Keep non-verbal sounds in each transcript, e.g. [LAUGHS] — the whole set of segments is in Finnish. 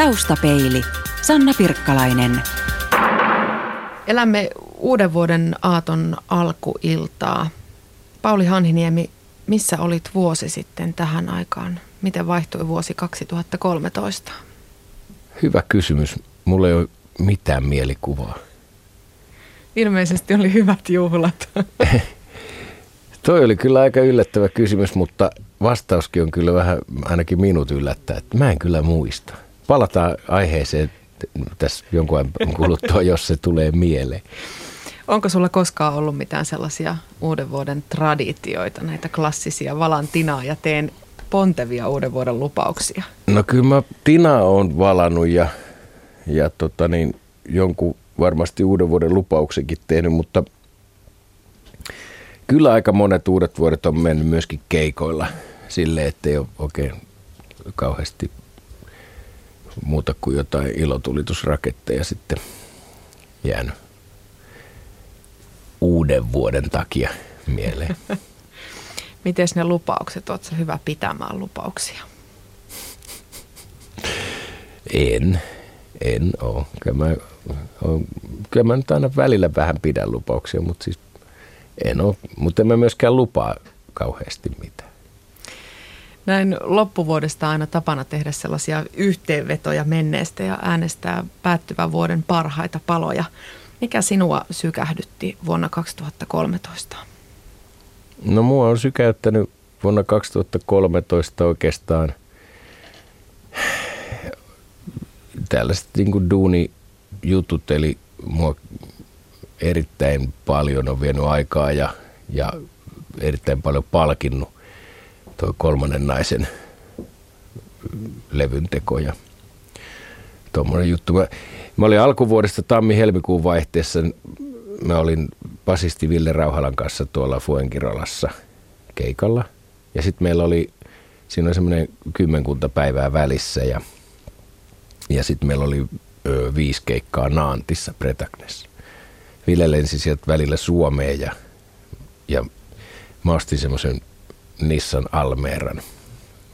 Taustapeili. Sanna Pirkkalainen. Elämme uuden vuoden aaton alkuiltaa. Pauli Hanhiniemi, missä olit vuosi sitten tähän aikaan? Miten vaihtui vuosi 2013? Hyvä kysymys. Mulla ei ole mitään mielikuvaa. Ilmeisesti oli hyvät juhlat. [LAUGHS] Toi oli kyllä aika yllättävä kysymys, mutta vastauskin on kyllä vähän ainakin minut yllättää, että mä en kyllä muista. Palataan aiheeseen tässä jonkun ajan kuluttua, jos se tulee mieleen. Onko sulla koskaan ollut mitään sellaisia uuden vuoden traditioita, näitä klassisia valan tinaa ja teen pontevia uuden vuoden lupauksia? No kyllä mä tinaa on valannut ja, ja tota niin, jonkun varmasti uuden vuoden lupauksenkin tehnyt, mutta kyllä aika monet uudet vuodet on mennyt myöskin keikoilla sille, ettei ole oikein kauheasti muuta kuin jotain ilotulitusraketteja sitten jäänyt uuden vuoden takia mieleen. [LAUGHS] Miten ne lupaukset? Oletko hyvä pitämään lupauksia? En, en ole. Kyllä mä, on, kyllä mä nyt aina välillä vähän pidän lupauksia, mutta siis en ole. Mutta en mä myöskään lupaa kauheasti mitään. Näin loppuvuodesta aina tapana tehdä sellaisia yhteenvetoja menneestä ja äänestää päättyvän vuoden parhaita paloja. Mikä sinua sykähdytti vuonna 2013? No mua on sykäyttänyt vuonna 2013 oikeastaan tällaiset niin kuin duunijutut, eli mua erittäin paljon on vienyt aikaa ja, ja erittäin paljon palkinnut tuo kolmannen naisen levyn teko ja tuommoinen juttu. Mä, mä olin alkuvuodesta tammi-helmikuun vaihteessa, mä olin basisti Ville Rauhalan kanssa tuolla Fuenkirolassa keikalla. Ja sitten meillä oli, siinä oli semmoinen kymmenkunta päivää välissä ja, ja sitten meillä oli ö, viisi keikkaa Naantissa, Bretagnessa. Ville lensi sieltä välillä Suomeen ja, ja mä ostin semmoisen Nissan Almeeran,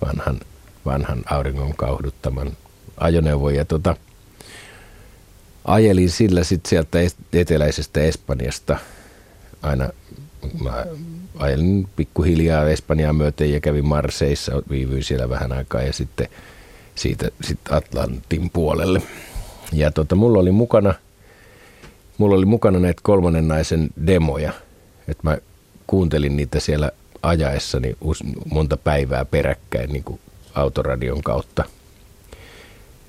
vanhan, vanhan auringon kauhduttaman ajoneuvon. Ja tota, ajelin sillä sitten sieltä eteläisestä Espanjasta aina, mä ajelin pikkuhiljaa Espanjaa myöten ja kävin Marseissa, viivyin siellä vähän aikaa ja sitten siitä sit Atlantin puolelle. Ja tota, mulla oli mukana, mulla oli mukana näitä kolmannen naisen demoja, että mä kuuntelin niitä siellä ajaessani monta päivää peräkkäin niin kuin autoradion kautta.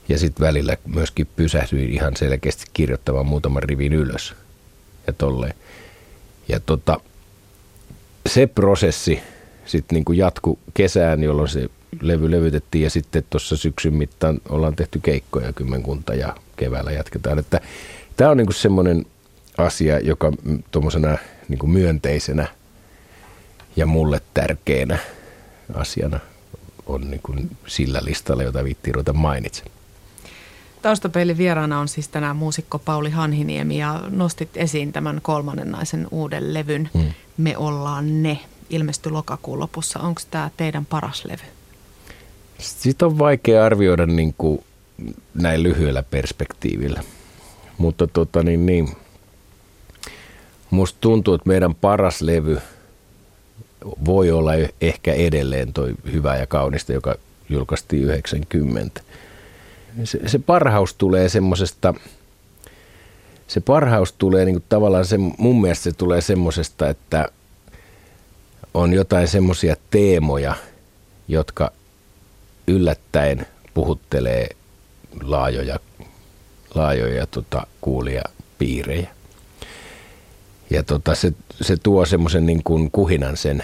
Ja sitten välillä myöskin pysähdyin ihan selkeästi kirjoittamaan muutaman rivin ylös ja tolleen. Ja tota, se prosessi sitten niin kuin jatku kesään, jolloin se levy levytettiin ja sitten tuossa syksyn mittaan ollaan tehty keikkoja kymmenkunta ja keväällä jatketaan. Että tämä on niin kuin semmoinen asia, joka tuommoisena niin myönteisenä ja mulle tärkeänä asiana on niin kuin sillä listalla, jota viittiin ruveta mainitse. Taustapeilin vieraana on siis tänään muusikko Pauli Hanhiniemi ja nostit esiin tämän kolmannen naisen uuden levyn hmm. Me ollaan ne. Ilmestyi lokakuun lopussa. Onko tämä teidän paras levy? Sitä on vaikea arvioida niin kuin näin lyhyellä perspektiivillä. Mutta tota niin, niin, musta tuntuu, että meidän paras levy – voi olla ehkä edelleen toi hyvä ja kaunista, joka julkaistiin 90. Se, se parhaus tulee semmoisesta, se parhaus tulee niin kuin tavallaan se, mun mielestä se tulee semmoisesta, että on jotain semmoisia teemoja, jotka yllättäen puhuttelee laajoja, laajoja tota, kuulijapiirejä. Ja tota, se, se tuo semmoisen niin kuin kuhinan sen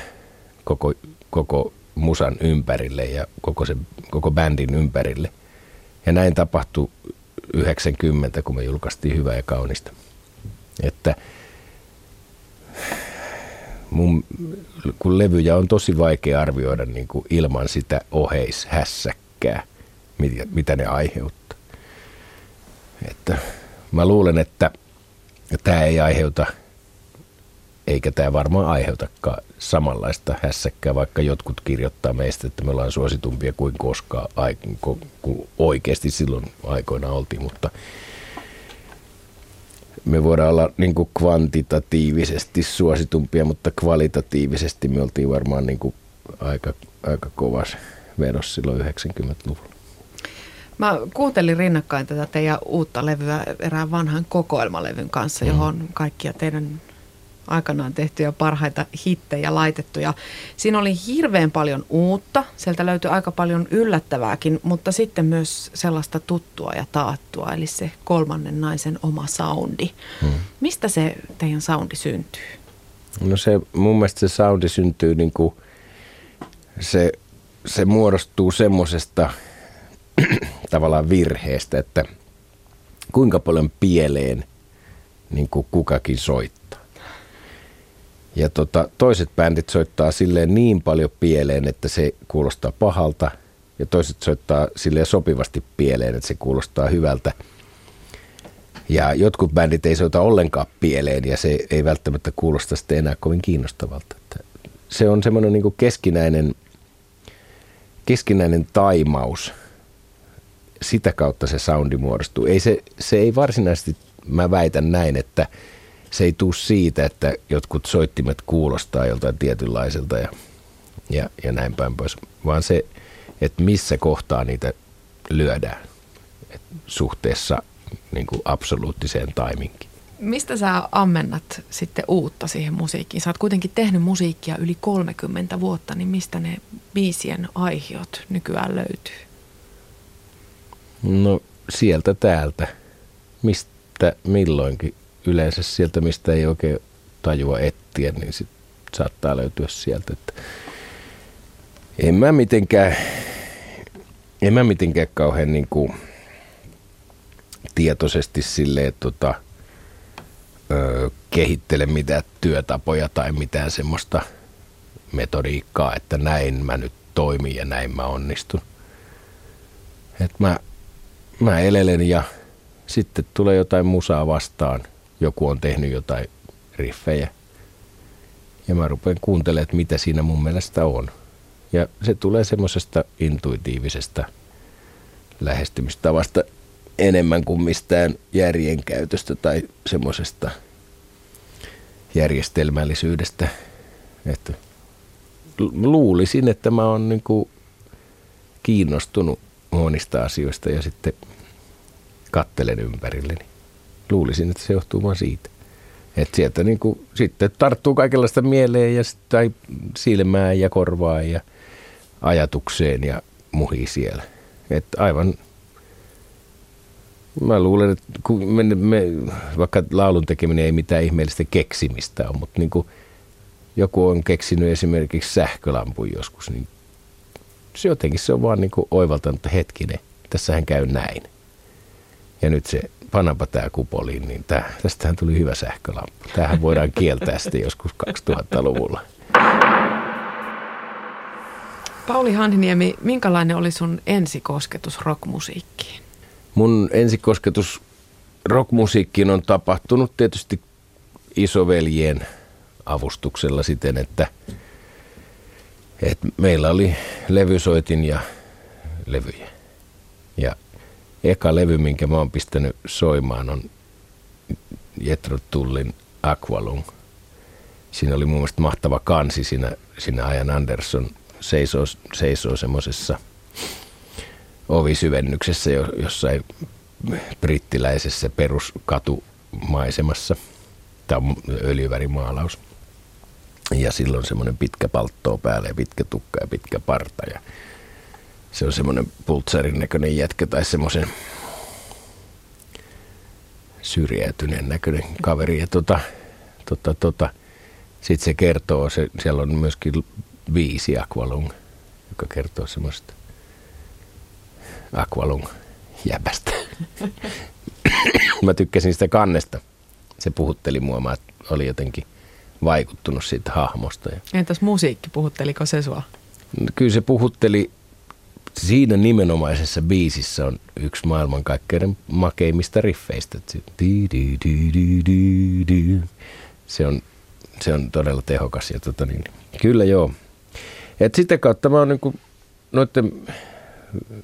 koko, koko musan ympärille ja koko, sen, koko bändin ympärille. Ja näin tapahtui 90, kun me julkaistiin Hyvää ja kaunista. Että mun, kun levyjä on tosi vaikea arvioida niin kuin ilman sitä oheishässäkkää, mitä, mitä ne aiheuttaa. Että mä luulen, että tämä ei aiheuta – eikä tämä varmaan aiheutakaan samanlaista hässäkkää, vaikka jotkut kirjoittaa meistä, että me ollaan suositumpia kuin koskaan, kun oikeasti silloin aikoina oltiin, mutta me voidaan olla niin kuin kvantitatiivisesti suositumpia, mutta kvalitatiivisesti me oltiin varmaan niin kuin aika, aika kovas vedos silloin 90-luvulla. Mä kuuntelin rinnakkain tätä teidän uutta levyä erään vanhan kokoelmalevyn kanssa, mm. johon kaikkia teidän aikanaan tehtyjä parhaita hittejä laitettu. Ja siinä oli hirveän paljon uutta, sieltä löytyi aika paljon yllättävääkin, mutta sitten myös sellaista tuttua ja taattua, eli se kolmannen naisen oma soundi. Hmm. Mistä se teidän soundi syntyy? No se, mun mielestä se soundi syntyy niin kuin, se, se muodostuu semmoisesta [CLEARS THROAT] tavallaan virheestä, että kuinka paljon pieleen niin kuin kukakin soittaa ja tota, toiset bändit soittaa silleen niin paljon pieleen, että se kuulostaa pahalta. Ja toiset soittaa silleen sopivasti pieleen, että se kuulostaa hyvältä. Ja jotkut bändit ei soita ollenkaan pieleen ja se ei välttämättä kuulosta sitten enää kovin kiinnostavalta. Että se on semmoinen niin keskinäinen, keskinäinen taimaus. Sitä kautta se soundi muodostuu. Ei se, se ei varsinaisesti, mä väitän näin, että – se ei tule siitä, että jotkut soittimet kuulostaa joltain tietynlaiselta ja, ja, ja näin päin pois, vaan se, että missä kohtaa niitä lyödään et suhteessa niin kuin absoluuttiseen taiminkin. Mistä sä ammennat sitten uutta siihen musiikkiin? Sä oot kuitenkin tehnyt musiikkia yli 30 vuotta, niin mistä ne biisien aihiot nykyään löytyy? No sieltä täältä, mistä milloinkin yleensä sieltä, mistä ei oikein tajua etsiä, niin sit saattaa löytyä sieltä. Että en mä mitenkään, en mä mitenkään kauhean niin kuin tietoisesti silleen, tota, ö, kehittele mitään työtapoja tai mitään semmoista metodiikkaa, että näin mä nyt toimin ja näin mä onnistun. Et mä, mä elelen ja sitten tulee jotain musaa vastaan – joku on tehnyt jotain riffejä. Ja mä rupean kuuntelemaan, että mitä siinä mun mielestä on. Ja se tulee semmoisesta intuitiivisesta lähestymistavasta enemmän kuin mistään järjen käytöstä tai semmoisesta järjestelmällisyydestä. Että luulisin, että mä oon niin kiinnostunut monista asioista ja sitten kattelen ympärilleni luulisin, että se johtuu vaan siitä. Että sieltä niin kuin, sitten tarttuu kaikenlaista mieleen ja tai silmään ja korvaan ja ajatukseen ja muhii siellä. Että aivan, mä luulen, että kun me, me, vaikka laulun tekeminen ei mitään ihmeellistä keksimistä ole, mutta niin kuin joku on keksinyt esimerkiksi sähkölampun joskus, niin se jotenkin se on vaan niin kuin oivaltanut, että hetkinen, tässähän käy näin. Ja nyt se panapa tämä kupoliin, niin tää, tästähän tuli hyvä sähkölamppu. Tämähän voidaan kieltää sitten joskus 2000-luvulla. Pauli Handiniemi, minkälainen oli sun ensikosketus rockmusiikkiin? Mun ensikosketus rockmusiikkiin on tapahtunut tietysti isoveljien avustuksella siten, että, että meillä oli levysoitin ja levyjä. Eka levy, minkä mä oon pistänyt soimaan, on Jetro Tullin Aqualung. Siinä oli mun mielestä mahtava kansi siinä, siinä Ajan Anderson seisoo, seisoo semmoisessa ovisyvennyksessä jo, jossain brittiläisessä peruskatumaisemassa. Tämä on öljyvärimaalaus. Ja silloin semmoinen pitkä palttoo päälle ja pitkä tukka ja pitkä parta. Ja se on semmoinen pultsarin näköinen jätkä tai semmoisen syrjäytyneen näköinen kaveri. Ja tota, tota, tota, sitten se kertoo, se, siellä on myöskin viisi Aqualung, joka kertoo semmoista Aqualung jäbästä. [COUGHS] Mä tykkäsin sitä kannesta. Se puhutteli mua, mä oli jotenkin vaikuttunut siitä hahmosta. Entäs musiikki, puhutteliko se sua? Kyllä se puhutteli siinä nimenomaisessa biisissä on yksi maailmankaikkeuden makeimmista riffeistä. Se on se on todella tehokas. Ja tota niin, kyllä joo. Et sitä kautta mä oon niin noiden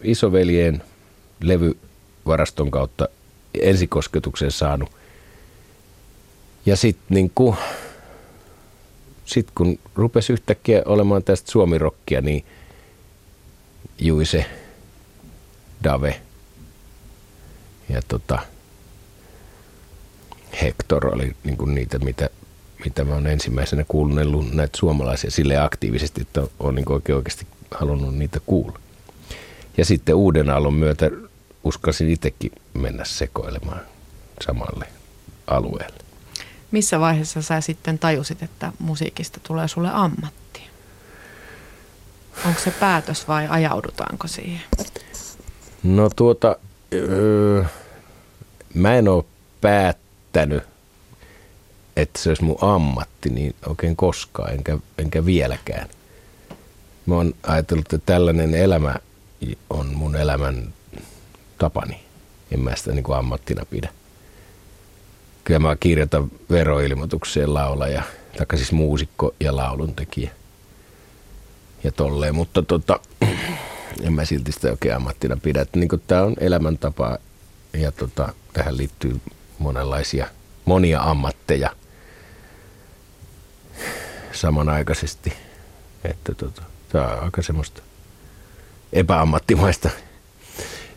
isoveljien levyvaraston kautta ensikosketuksen saanut. Ja sitten niin sit kun rupesi yhtäkkiä olemaan tästä suomirokkia, niin Juise, Dave ja tota, Hector oli niin kuin niitä, mitä, mitä mä oon ensimmäisenä kuunnellut näitä suomalaisia sille aktiivisesti, että on niin oikein oikeasti halunnut niitä kuulla. Ja sitten uuden aallon myötä uskasin itsekin mennä sekoilemaan samalle alueelle. Missä vaiheessa sä sitten tajusit, että musiikista tulee sulle ammatti? Onko se päätös vai ajaudutaanko siihen? No tuota, öö, mä en ole päättänyt, että se olisi mun ammatti niin oikein koskaan, enkä, enkä vieläkään. Mä oon ajatellut, että tällainen elämä on mun elämän tapani. En mä sitä niin kuin ammattina pidä. Kyllä mä kirjoitan veroilmoitukseen laulaja, taikka siis muusikko ja lauluntekijä. Ja tolleen, mutta tota, [CLEARS THROAT] en mä silti sitä oikein ammattina pidä. Niin tämä on elämäntapa ja tota, tähän liittyy monenlaisia, monia ammatteja [SIGHS] samanaikaisesti. Että tota, tämä on aika semmoista epäammattimaista. [LAUGHS]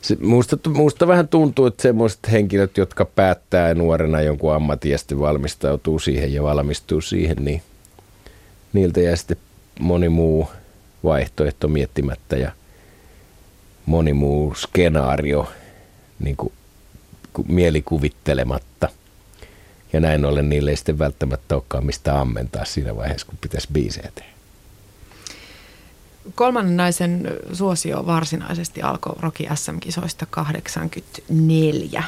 Se, musta, musta vähän tuntuu, että semmoiset henkilöt, jotka päättää nuorena jonkun ammatin ja sitten valmistautuu siihen ja valmistuu siihen, niin niiltä jää sitten moni muu vaihtoehto miettimättä ja moni muu skenaario niin kuin, mielikuvittelematta. Ja näin ollen niille ei sitten välttämättä olekaan mistä ammentaa siinä vaiheessa, kun pitäisi biisejä tehdä. Kolmannen naisen suosio varsinaisesti alkoi Roki SM-kisoista 84.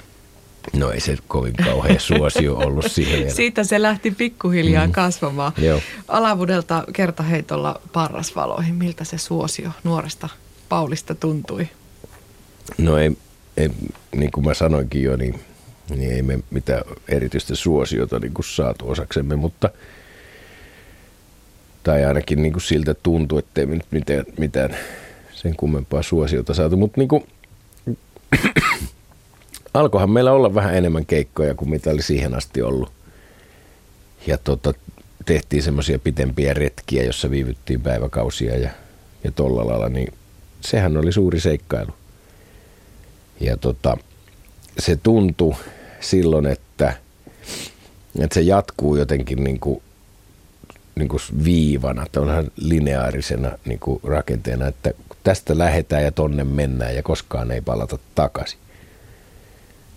No ei se kovin kauhean suosio ollut siihen vielä. Siitä se lähti pikkuhiljaa mm. kasvamaan. Joo. Alavudelta kertaheitolla parrasvaloihin. Miltä se suosio nuoresta Paulista tuntui? No ei, ei niin kuin mä sanoinkin jo, niin, niin ei me mitään erityistä suosiota niin kuin saatu osaksemme, mutta – tai ainakin niin kuin siltä tuntuu, ettei nyt mitään, mitään sen kummempaa suosiota saatu. Mutta niin kuin, alkoihan meillä olla vähän enemmän keikkoja kuin mitä oli siihen asti ollut. Ja tota, tehtiin semmoisia pitempiä retkiä, jossa viivyttiin päiväkausia ja, ja tolla lailla, niin sehän oli suuri seikkailu. Ja tota, se tuntui silloin, että, että se jatkuu jotenkin niin kuin niin kuin viivana, tällaisena lineaarisena niin kuin rakenteena, että tästä lähdetään ja tonne mennään ja koskaan ei palata takaisin.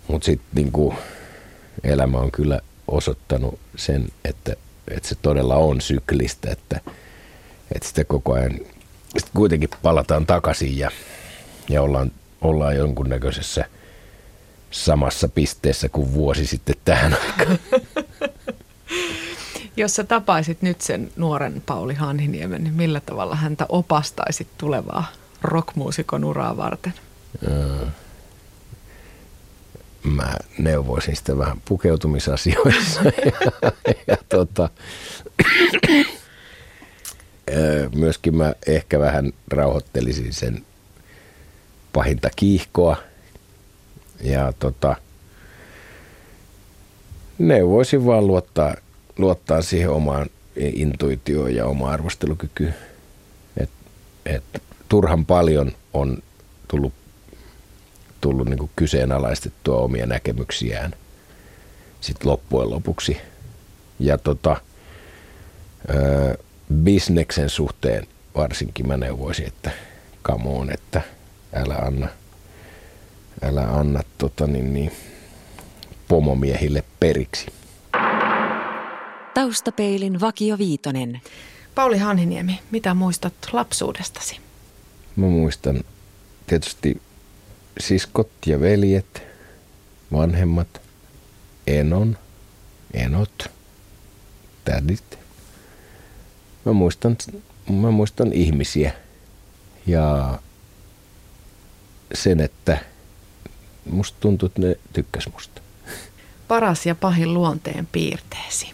Mutta sitten niin elämä on kyllä osoittanut sen, että, että se todella on syklistä, että, että sitä koko ajan sit kuitenkin palataan takaisin ja, ja ollaan, ollaan jonkunnäköisessä samassa pisteessä kuin vuosi sitten tähän aikaan. [LAUGHS] Jos sä tapaisit nyt sen nuoren Pauli Hanhiniemen, niin millä tavalla häntä opastaisit tulevaa rockmuusikon uraa varten? Mä neuvoisin sitä vähän pukeutumisasioissa [LAUGHS] ja, ja tota, [CLEARS THROAT] myöskin mä ehkä vähän rauhoittelisin sen pahinta kiihkoa ja tota, neuvoisin vaan luottaa luottaa siihen omaan intuitioon ja omaan arvostelukykyyn. Et, et turhan paljon on tullut, tullut niin kyseenalaistettua omia näkemyksiään sit loppujen lopuksi. Ja tota, ö, bisneksen suhteen varsinkin mä neuvoisin, että come on, että älä anna, älä anna tota, niin, niin, pomomiehille periksi. Taustapeilin Vakio Viitonen. Pauli Hanhiniemi, mitä muistat lapsuudestasi? Mä muistan tietysti siskot ja veljet, vanhemmat, enon, enot, tädit. Mä muistan, mä muistan ihmisiä ja sen, että musta tuntuu, että ne tykkäs musta. Paras ja pahin luonteen piirteesi?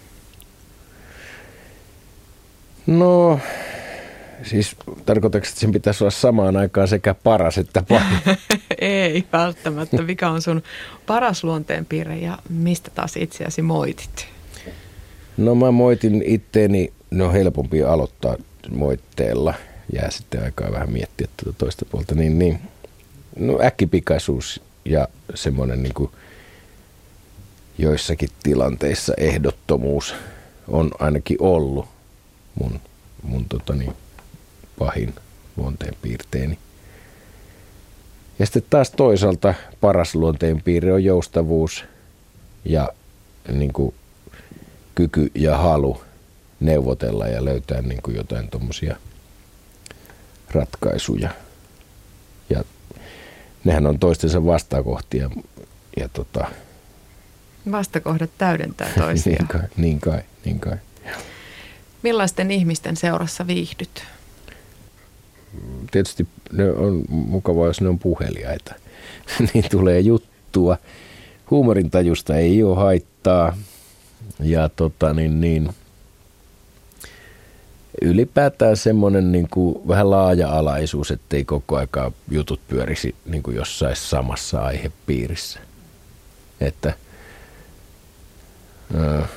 No, siis tarkoitatko, että sen pitäisi olla samaan aikaan sekä paras että pahin? [LAUGHS] Ei välttämättä. Mikä on sun paras luonteenpiirre ja mistä taas itseäsi moitit? No mä moitin itteeni, no helpompi aloittaa moitteella. Jää sitten aikaa vähän miettiä tuota toista puolta. Niin, niin. No äkkipikaisuus ja semmoinen niin kuin joissakin tilanteissa ehdottomuus on ainakin ollut mun, mun tota niin, pahin luonteen piirteeni. Ja sitten taas toisaalta paras luonteen piirre on joustavuus ja niin kuin kyky ja halu neuvotella ja löytää niin kuin jotain tuommoisia ratkaisuja. Ja nehän on toistensa vastakohtia. Ja tota, Vastakohdat täydentää [LAUGHS] toisiaan. niin, kai, niin kai, niin kai. Millaisten ihmisten seurassa viihdyt? Tietysti ne on mukavaa, jos ne on puheliaita. [LAUGHS] niin tulee juttua. Huumorintajusta ei ole haittaa. Ja tota niin, niin ylipäätään semmoinen niin kuin vähän laaja-alaisuus, ettei koko aika jutut pyörisi niin kuin jossain samassa aihepiirissä. Että ää,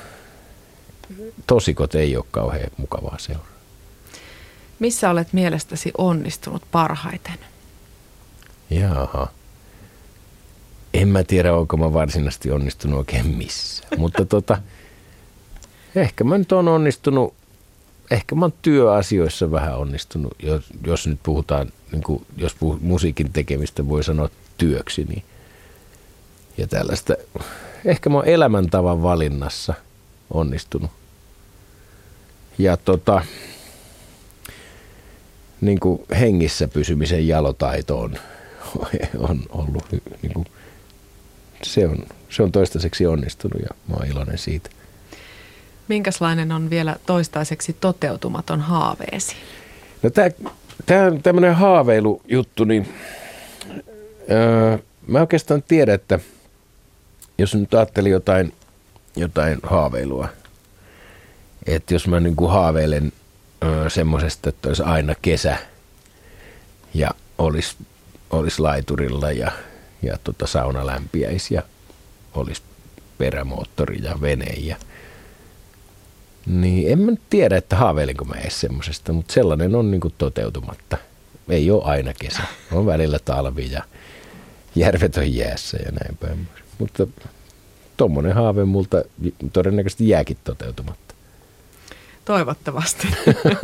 tosikot ei ole kauhean mukavaa seuraa. Missä olet mielestäsi onnistunut parhaiten? Jaha. En mä tiedä, onko mä varsinaisesti onnistunut oikein missään. [LAUGHS] Mutta tota, ehkä mä nyt on onnistunut, ehkä mä oon työasioissa vähän onnistunut, jos, jos nyt puhutaan, niin kuin, jos puh, musiikin tekemistä voi sanoa työksi, niin ja tällaista. Ehkä mä oon elämäntavan valinnassa onnistunut. Ja tota, niin kuin hengissä pysymisen jalotaito on, on ollut, niin kuin, se, on, se on toistaiseksi onnistunut ja mä oon iloinen siitä. Minkälainen on vielä toistaiseksi toteutumaton haaveesi? No tämä, tämä tämmöinen haaveilujuttu, niin öö, mä oikeastaan tiedän, että jos nyt ajattelin jotain, jotain haaveilua, että jos mä niin kuin haaveilen semmoisesta, että olisi aina kesä ja olisi, olisi laiturilla ja, ja tota sauna lämpiäisi ja olisi perämoottori ja vene ja niin en mä tiedä, että haaveilinko mä edes semmoisesta, mutta sellainen on niin toteutumatta. Ei ole aina kesä. On välillä talvi ja järvet on jäässä ja näin päin. Mutta tuommoinen haave multa todennäköisesti jääkin toteutumatta. Toivottavasti.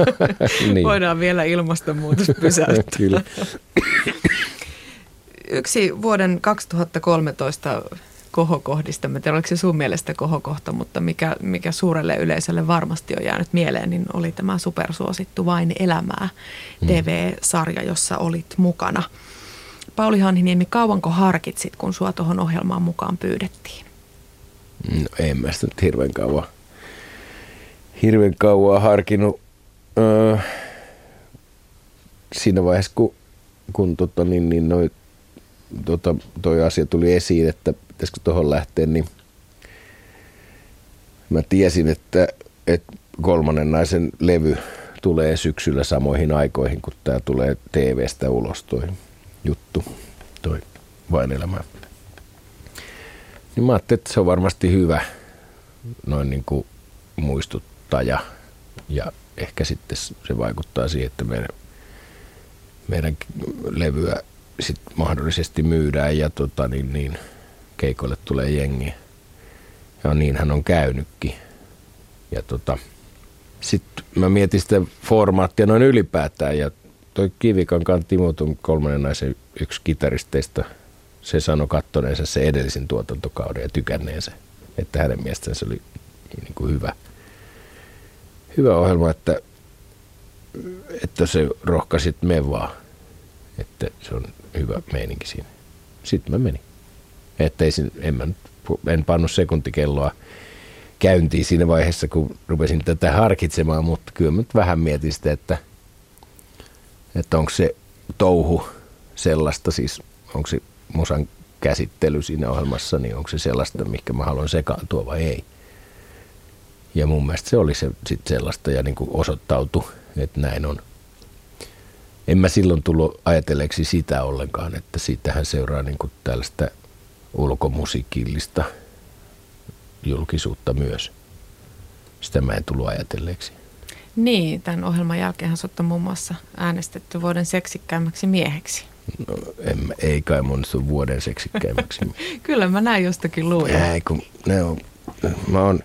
[LAUGHS] niin. Voidaan vielä ilmastonmuutos pysäyttää. Kyllä. Yksi vuoden 2013 kohokohdista. Mä tiedän, oliko se sun mielestä kohokohta, mutta mikä, mikä suurelle yleisölle varmasti on jäänyt mieleen, niin oli tämä supersuosittu Vain elämää mm. TV-sarja, jossa olit mukana. Pauli Hanhiniemi, kauanko harkitsit, kun sua tuohon ohjelmaan mukaan pyydettiin? No en mä sitä nyt hirveän kauan, hirveän kauan harkinnut. Öö, siinä vaiheessa, kun, kun tota, niin, niin noi, tota, toi asia tuli esiin, että pitäisikö tuohon lähteä, niin mä tiesin, että, että kolmannen naisen levy tulee syksyllä samoihin aikoihin, kun tämä tulee TV-stä ulos toi juttu, toi vain elämä. Niin mä ajattelin, että se on varmasti hyvä noin niin kuin muistuttaja ja ehkä sitten se vaikuttaa siihen, että meidän, meidän levyä sit mahdollisesti myydään ja tota, niin, niin, keikoille tulee jengi. Ja niin hän on käynytkin. Ja tota, sitten mä mietin sitä formaattia noin ylipäätään ja toi Kivikankaan Timo, tuon kolmannen naisen yksi kitaristeista, se sanoi kattoneensa se edellisen tuotantokauden ja tykänneensä, että hänen mielestään se oli niin kuin hyvä, hyvä ohjelma, että, että se rohkaisi, että me vaan, että se on hyvä meininki siinä. Sitten mä menin. Että ei, en, mä, en pannut sekuntikelloa käyntiin siinä vaiheessa, kun rupesin tätä harkitsemaan, mutta kyllä mä nyt vähän mietin sitä, että, että onko se touhu sellaista, siis onko se musan käsittely siinä ohjelmassa, niin onko se sellaista, mikä mä haluan sekaantua vai ei. Ja mun mielestä se oli se sit sellaista ja niin kuin osoittautui, että näin on. En mä silloin tullut ajatelleeksi sitä ollenkaan, että siitähän seuraa niin kuin tällaista ulkomusiikillista julkisuutta myös. Sitä mä en tullut ajatelleeksi. Niin, tämän ohjelman jälkeen sut on muun muassa äänestetty vuoden seksikkäimmäksi mieheksi. No, en, ei kai mun sun vuoden seksikkäimmäksi. [LAUGHS] Kyllä mä näin jostakin luulen. Ei, kun ne on, mä oon,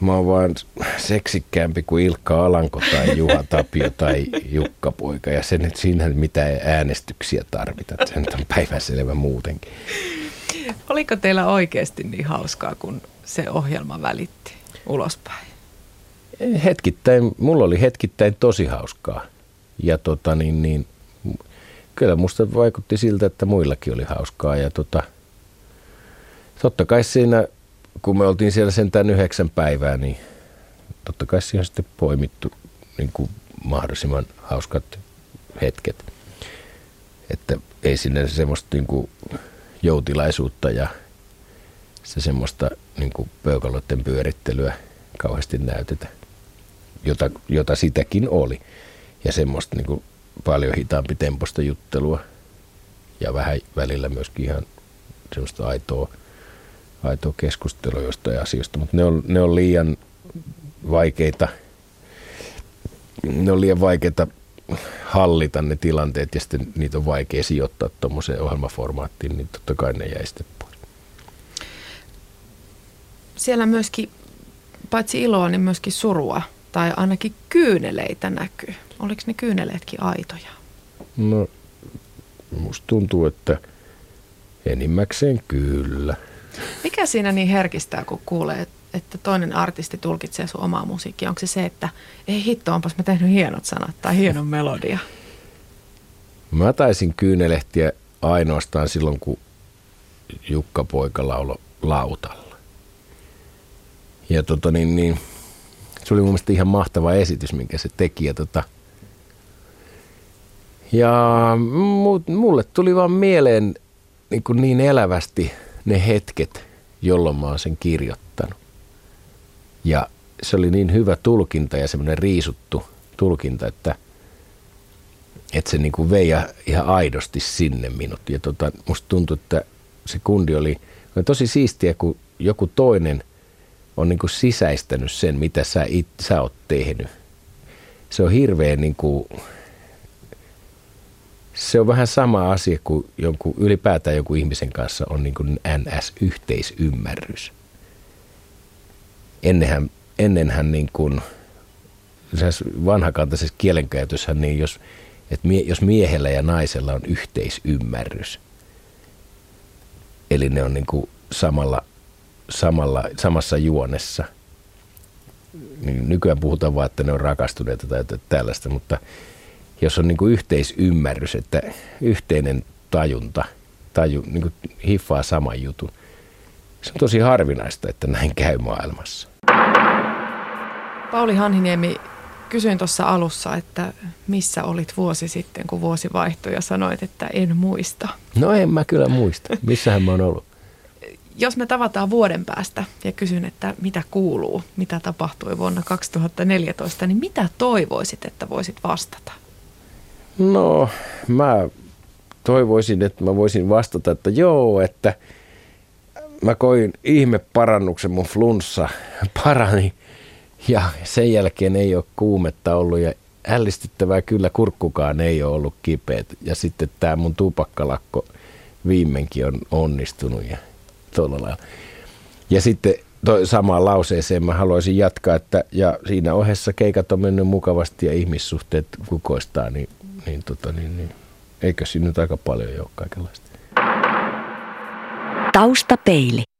mä oon vaan seksikkäämpi kuin Ilkka Alanko tai Juha Tapio tai Jukka Poika. Ja sen, että siinä mitään äänestyksiä tarvita. Se nyt on päivänselvä muutenkin. Oliko teillä oikeasti niin hauskaa, kun se ohjelma välitti ulospäin? Hetkittäin, mulla oli hetkittäin tosi hauskaa. Ja tota niin, niin kyllä musta vaikutti siltä, että muillakin oli hauskaa. Ja tota, totta kai siinä, kun me oltiin siellä sentään yhdeksän päivää, niin totta kai siihen sitten poimittu niin kuin mahdollisimman hauskat hetket. Että ei sinne semmoista niin kuin joutilaisuutta ja se semmoista niin kuin peukaloiden pyörittelyä kauheasti näytetä, jota, jota sitäkin oli. Ja semmoista niin kuin paljon hitaampi temposta juttelua ja vähän välillä myöskin ihan semmoista aitoa, aitoa keskustelua jostain asioista, mutta ne on, ne on liian vaikeita, ne on liian vaikeita hallita ne tilanteet ja sitten niitä on vaikea sijoittaa tuommoiseen ohjelmaformaattiin, niin totta kai ne jäi sitten pois. Siellä myöskin, paitsi iloa, niin myöskin surua tai ainakin kyyneleitä näkyy. Oliko ne kyyneleetkin aitoja? No, musta tuntuu, että enimmäkseen kyllä. Mikä siinä niin herkistää, kun kuulee, että toinen artisti tulkitsee sun omaa musiikkia? Onko se se, että ei hitto, onpas mä tehnyt hienot sanat tai hienon melodia? Mä taisin kyynelehtiä ainoastaan silloin, kun Jukka Poika laulo lautalla. Ja tota niin, niin se oli mun mielestä ihan mahtava esitys, minkä se teki. Ja, tota, ja mulle tuli vaan mieleen niin, kuin niin elävästi ne hetket, jolloin mä oon sen kirjoittanut. Ja se oli niin hyvä tulkinta ja semmoinen riisuttu tulkinta, että, että se niin kuin vei ihan aidosti sinne minut. Ja tota, musta tuntui, että se kundi oli, oli tosi siistiä, kun joku toinen – on niin kuin sisäistänyt sen, mitä sä, it, sä oot tehnyt. Se on hirveän niin kuin, se on vähän sama asia kuin jonkun, ylipäätään joku ihmisen kanssa on niin kuin NS-yhteisymmärrys. Ennenhän, ennenhän niin kuin, vanhakantaisessa kielenkäytössä, niin jos, että mie, jos miehellä ja naisella on yhteisymmärrys, eli ne on niin kuin samalla samalla, samassa juonessa. Niin nykyään puhutaan vaan, että ne on rakastuneita tai tällaista, mutta jos on niin kuin yhteisymmärrys, että yhteinen tajunta, taju, niin kuin hiffaa saman jutun, se on tosi harvinaista, että näin käy maailmassa. Pauli Hanhiniemi, kysyin tuossa alussa, että missä olit vuosi sitten, kun vuosi vaihtui ja sanoit, että en muista. No en mä kyllä muista. Missähän mä oon ollut? jos me tavataan vuoden päästä ja kysyn, että mitä kuuluu, mitä tapahtui vuonna 2014, niin mitä toivoisit, että voisit vastata? No, mä toivoisin, että mä voisin vastata, että joo, että mä koin ihme parannuksen, mun flunssa parani ja sen jälkeen ei ole kuumetta ollut ja ällistyttävää kyllä kurkkukaan ei ole ollut kipeät ja sitten tämä mun tupakkalakko viimeinkin on onnistunut ja tuolla lailla. Ja sitten toi samaan lauseeseen mä haluaisin jatkaa, että ja siinä ohessa keikat on mennyt mukavasti ja ihmissuhteet kukoistaa, niin, niin, tota, niin, niin eikö siinä nyt aika paljon ole kaikenlaista. Taustapeili.